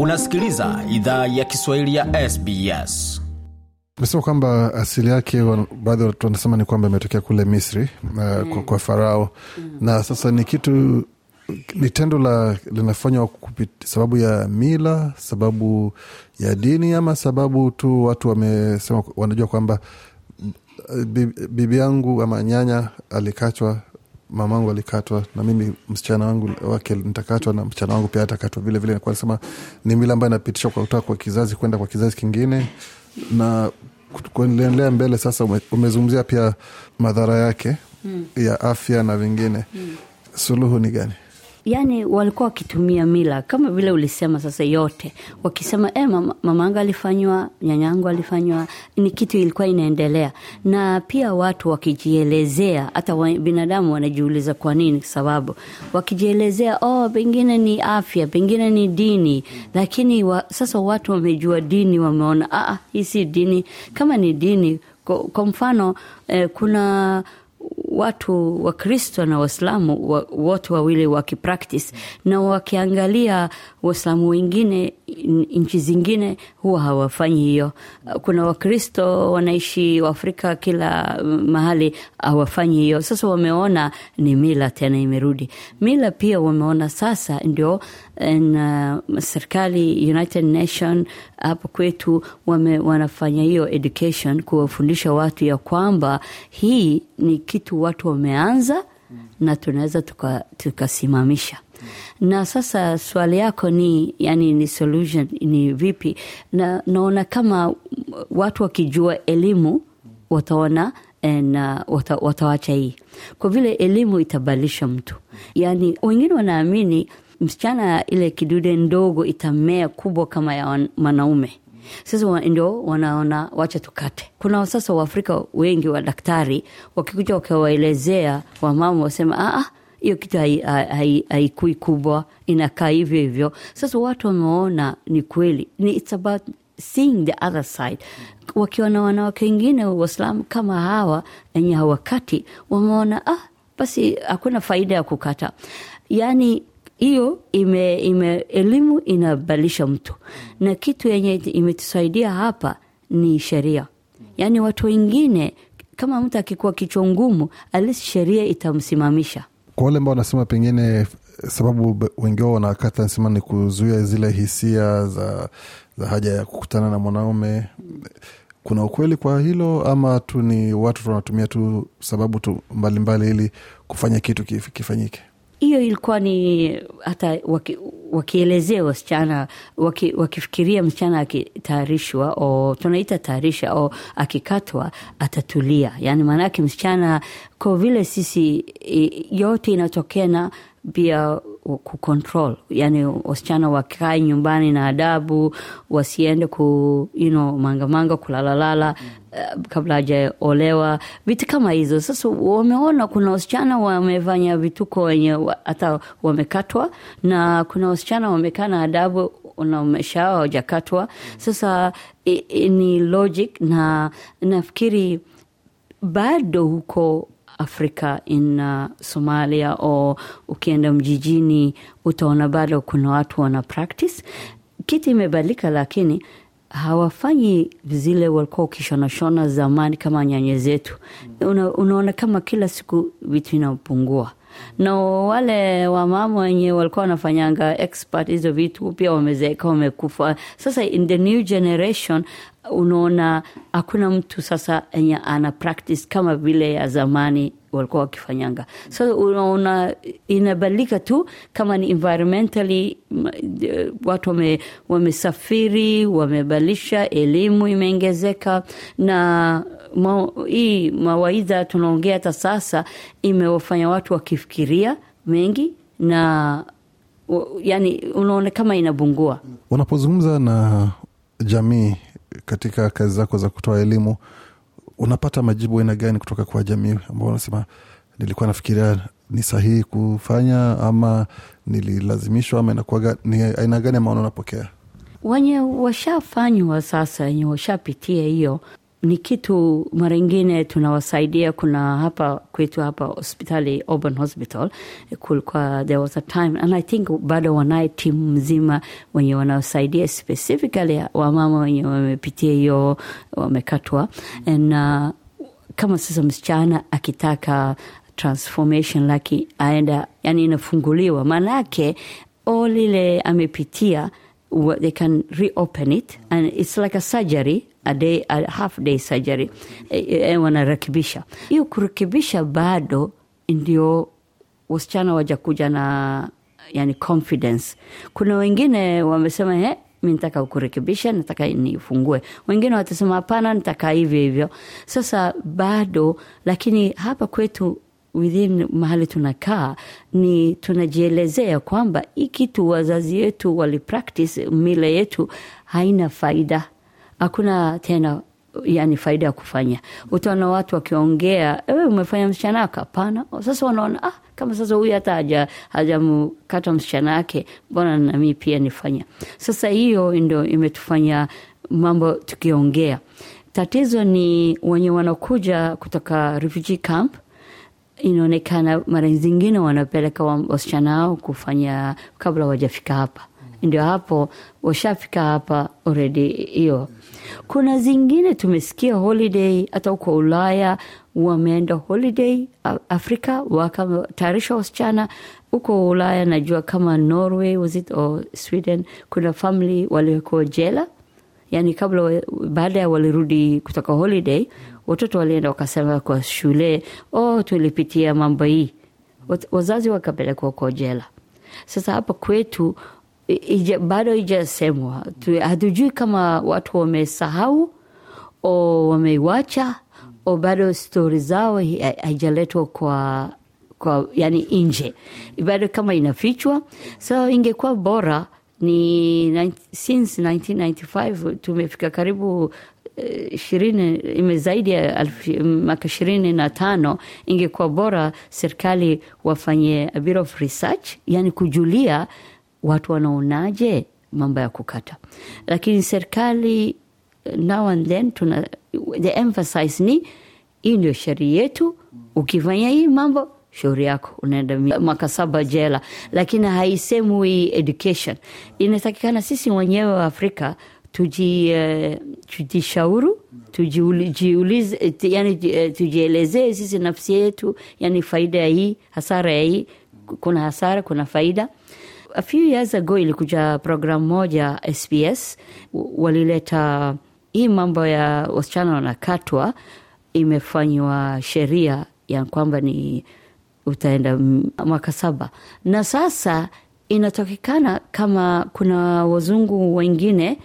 unasikiliza idhaa ya kiswahili ya sbs Umesema kwamba asili yake baadhi watu wanasema ni kwamba imetokea kule Misri uh, kwa, kwa Farao. Na sasa ni kitu ni tendo la linafanywa sababu ya mila, sababu ya dini, ama sababu tu watu wamesema wanajua kwamba uh, bibi, yangu ama nyanya alikatwa, mamangu alikatwa, na mimi msichana wangu wake nitakatwa na msichana wangu pia atakatwa vile vile. Kwa nasema ni mila ambayo inapitishwa kwa kutoka kwa kizazi kwenda kwa kizazi kingine na kuendelea mbele sasa umezungumzia pia madhara yake mm. ya afya na vingine mm. suluhu ni gani yaani walikuwa wakitumia mila kama vile ulisema sasa yote. Wakisema e, mama, mamangu alifanywa nyanyangu alifanywa ni kitu ilikuwa inaendelea. Na pia watu wakijielezea hata wa, binadamu wanajiuliza kwa nini sababu. Wakijielezea oh, pengine ni afya pengine ni dini. Lakini wa, sasa watu wamejua dini wameona ah, hii si dini. Kama ni dini kwa, kwa mfano eh, kuna watu wakristo na waislamu wa, wote wawili wakipractice na wakiangalia waislamu wengine nchi zingine huwa hawafanyi hiyo. Kuna wakristo wanaishi afrika kila mahali hawafanyi hiyo. Sasa wameona ni mila tena imerudi. Mila pia wameona sasa ndio na serikali united nation hapo kwetu wame, wanafanya hiyo education kuwafundisha watu ya kwamba hii ni kitu watu wameanza na tunaweza tukasimamisha. Tuka na sasa swali yako ni yani ni solution ni vipi? Na naona kama watu wakijua elimu wataona na wata, watawacha hii. Kwa vile elimu itabadilisha mtu. Yani wengine wanaamini msichana ile kidude ndogo itamea kubwa kama ya mwanaume sasa wa, ndio wanaona wacha tukate. Kuna sasa waafrika wengi wa daktari wakikuja wakiwaelezea wamama wasema ah, hiyo kitu haikui hai, hai, hai kubwa inakaa hivyo hivyo. Sasa watu wameona ni kweli ni it's about seeing the other side. Wakiona wanawake wengine waislamu kama hawa enye hawakati wameona ah, basi hakuna faida ya kukata. Yaani hiyo ime, ime elimu inabadilisha mtu. Na kitu yenye imetusaidia hapa ni sheria. Yaani watu wengine kama mtu akikuwa kichwa ngumu alisi sheria itamsimamisha. Kwa wale ambao wanasema pengine sababu wengi wao wanakata nasema ni kuzuia zile hisia za, za haja ya kukutana na mwanaume. Kuna ukweli kwa hilo ama tu ni watu wanatumia tu sababu tu mbalimbali mbali ili kufanya kitu kifanyike hiyo ilikuwa ni hata waki, wakielezea wasichana waki, wakifikiria msichana akitayarishwa o tunaita tayarisha o akikatwa atatulia. Yani maanake msichana kwa vile sisi yote inatokea na pia kucontrol yani wasichana wakae nyumbani na adabu wasiende ku you know, mangamanga kulalalala uh, kabla hajaolewa vitu kama hizo. Sasa wameona kuna wasichana wamefanya vituko wenye hata wamekatwa na kuna wasichana wamekaa na adabu na wajakatwa sasa i, i, ni logic na nafikiri bado huko afrika in uh, somalia o ukienda mjijini utaona bado kuna watu wana practice. Kitu imebadilika lakini hawafanyi zile walikuwa ukishonashona zamani kama nyanye zetu. Una, unaona kama kila siku vitu inapungua na wale wamama wenye walikuwa wanafanyanga expert hizo vitu pia wamezeeka wamekufa. Sasa in the new generation unaona hakuna mtu sasa enye ana practice kama vile ya zamani walikuwa wakifanyanga. So unaona inabadilika tu kama ni environmentally watu wame, wamesafiri wamebadilisha elimu imeongezeka na ma, hii mawaidha tunaongea hata sasa imewafanya watu wakifikiria mengi na yani unaona kama inabungua. Unapozungumza na jamii katika kazi zako za kutoa elimu unapata majibu aina gani kutoka kwa jamii ambao wanasema nilikuwa nafikiria ni sahihi kufanya ama nililazimishwa ama inakuwaga ni aina gani ya maono unapokea wenye washafanywa sasa wenye washapitia hiyo ni kitu mara ingine tunawasaidia. Kuna hapa kwetu hapa hospitali Urban Hospital kulikuwa there was a time and I think bado wanaye timu mzima wenye wanaosaidia specifically wamama wenye wamepitia hiyo wamekatwa and uh, kama sasa msichana akitaka transformation laki aenda yani inafunguliwa maanake all ile amepitia they can reopen it and it's like a surgery a day a half day surgery. E, e, wanarekebisha. Hiyo kurekebisha bado ndio wasichana wajakuja na yani confidence. Kuna wengine wamesema he mi nataka kurekebisha nataka nifungue. Wengine watasema hapana nitaka hivyo hivyo. Sasa bado lakini hapa kwetu within mahali tunakaa ni tunajielezea kwamba hii kitu wazazi yetu walipractice mila yetu haina faida hakuna tena yani faida ya kufanya. Utaona watu wakiongea ewe umefanya msichana wako? Hapana. Sasa wanaona ah, kama sasa huyu hata haja hajamkata msichana wake mbona nami pia nifanya sasa hiyo ndo imetufanya mambo tukiongea. Tatizo ni wenye wanakuja kutoka refugee camp. Inaonekana mara zingine wanapeleka wa- wasichana wao kufanya kabla wajafika hapa ndio hapo washafika hapa already hiyo. Kuna zingine tumesikia holiday hata huko ulaya wameenda holiday afrika wakatayarisha wasichana. Huko ulaya najua kama norway was it or sweden kuna family waliokuwa jela. Yani kabla baada ya walirudi kutoka holiday watoto walienda wakasema kwa shule oh tulipitia mambo hii. Wazazi wakapelekwa kwa jela. Sasa hapa kwetu ija, bado ijasemwa Tu- hatujui kama watu wamesahau o wameiwacha o bado stori zao haijaletwa kwa kwa yani nje. Bado kama inafichwa. So ingekuwa bora ni since 1995 tumefika karibu eh, ishirini ime zaidi ya miaka ishirini na tano ingekuwa bora serikali wafanye a bit of research yani kujulia watu wanaonaje? Mambo ya kukata. Lakini serikali now and then tuna the emphasis ni hii ndio sheria yetu. Ukifanya hii mambo shauri yako unaenda mwaka saba jela. Lakini haisemwi education. Inatakikana sisi wenyewe wa afrika tuji uh, tujishauru tujiulize, yani eh, tujielezee sisi nafsi yetu yani faida ya hii hasara ya hii kuna hasara kuna faida a few years ago ilikuja program moja sbs walileta hii mambo ya wasichana wanakatwa imefanywa sheria ya kwamba ni utaenda mwaka saba. Na sasa inatokekana kama kuna wazungu wengine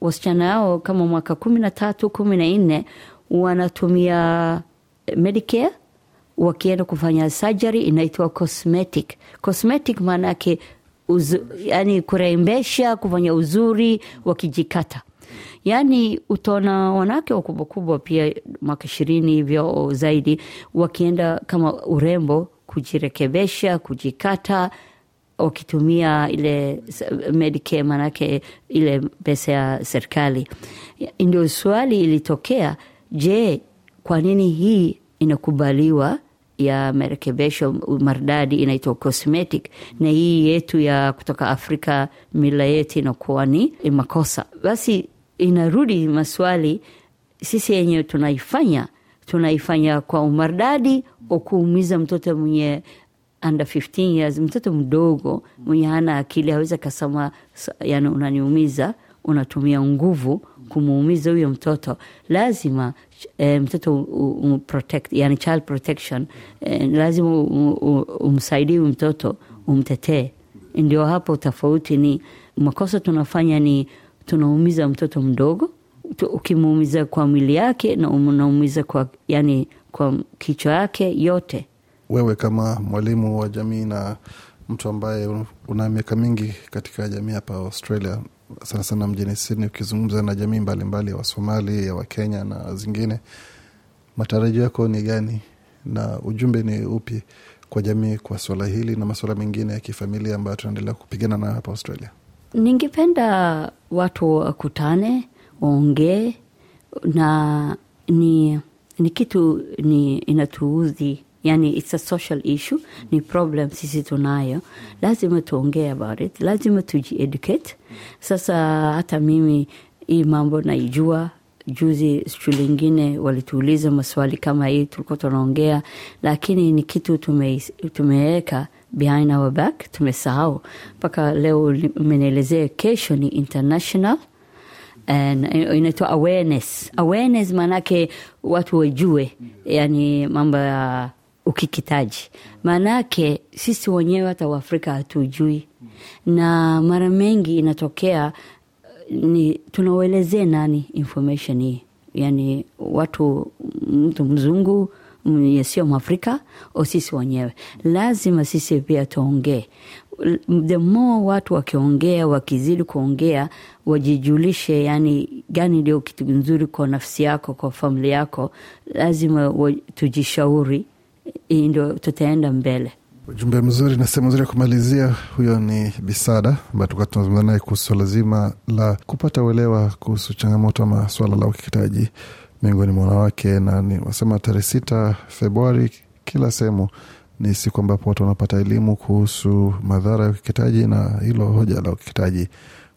wasichana yao kama mwaka kumi na tatu kumi na nne wanatumia medicare wakienda kufanya surgery inaitwa cosmetic. Cosmetic maana yake uzu, yani kurembesha kufanya uzuri wakijikata. Yaani utaona wanawake wakubwa kubwa pia mwaka ishirini hivyo zaidi wakienda kama urembo kujirekebesha kujikata wakitumia ile medicare manake ile pesa ya serikali. Ndio swali ilitokea je kwa nini hii inakubaliwa ya marekebisho maridadi inaitwa cosmetic. Na hii yetu ya kutoka afrika mila yetu inakuwa ni makosa. Basi inarudi maswali sisi yenyewe tunaifanya tunaifanya kwa umaridadi wa mtoto mwenye under 15 years mtoto mdogo mwenye hana akili aweza kasema yani unaniumiza unatumia nguvu kumuumiza huyo mtoto lazima eh, mtoto um, protect, yani child protection eh, lazima umsaidie huyu mtoto umtetee. Ndio hapo tofauti ni makosa tunafanya ni tunaumiza mtoto mdogo Tu- ukimuumiza kwa mwili yake na unaumiza kwa yani kwa kichwa yake yote. Wewe kama mwalimu wa jamii na mtu ambaye una miaka mingi katika jamii hapa australia sana sana mjini sydney ukizungumza na jamii mbalimbali ya wasomali ya wakenya na zingine matarajio yako ni gani? Na ujumbe ni upi kwa jamii kwa swala hili na masuala mengine ya kifamilia ambayo tunaendelea kupigana nayo hapa australia? Ningependa watu wakutane waongee na ni ni kitu ni inatuudhi yani it's a social issue. Ni problem sisi tunayo. Lazima tuongee about it. Lazima tujieducate. Sasa hata mimi hii mambo naijua. Juzi shule ingine walituuliza maswali kama hii tulikuwa tunaongea. Lakini ni kitu tume, tumeweka behind our back tumesahau. Mpaka leo umenielezea kesho ni international inaitwa awareness. Awareness maanake watu wajue. Yani mambo ya ukikitaji. Maanake sisi wenyewe hata waafrika hatujui. Na mara mengi inatokea ni tunauelezee nani information hii. Yani watu mtu mzungu yasio mwafrika o sisi wenyewe. Lazima sisi pia tuongee. The watu wakiongea wakizidi kuongea wajijulishe yani gani ndio kitu nzuri kwa nafsi yako kwa familia yako lazima wa, tujishauri ndio tutaenda mbele. Ujumbe mzuri na sehemu nzuri ya kumalizia huyo ni bisada ambaye tulikuwa tunazungumza naye kuhusu swala zima la kupata uelewa kuhusu changamoto ama swala la ukeketaji miongoni mwa wanawake. Na ni wasema tarehe sita februari kila sehemu ni siku ambapo watu wanapata elimu kuhusu madhara ya ukeketaji na hilo hoja la ukeketaji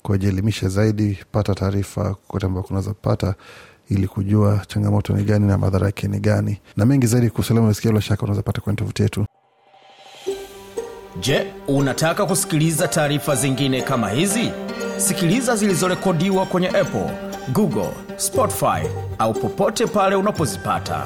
kuwajielimisha zaidi pata taarifa kote ambao kunaweza pata ili kujua changamoto ni gani na madhara yake ni gani na mengi zaidi kuhusu elimu nasikia bila shaka unaweza kwenye tovuti yetu Je, unataka kusikiliza taarifa zingine kama hizi? Sikiliza zilizorekodiwa kwenye Apple, Google, Spotify au popote pale unapozipata.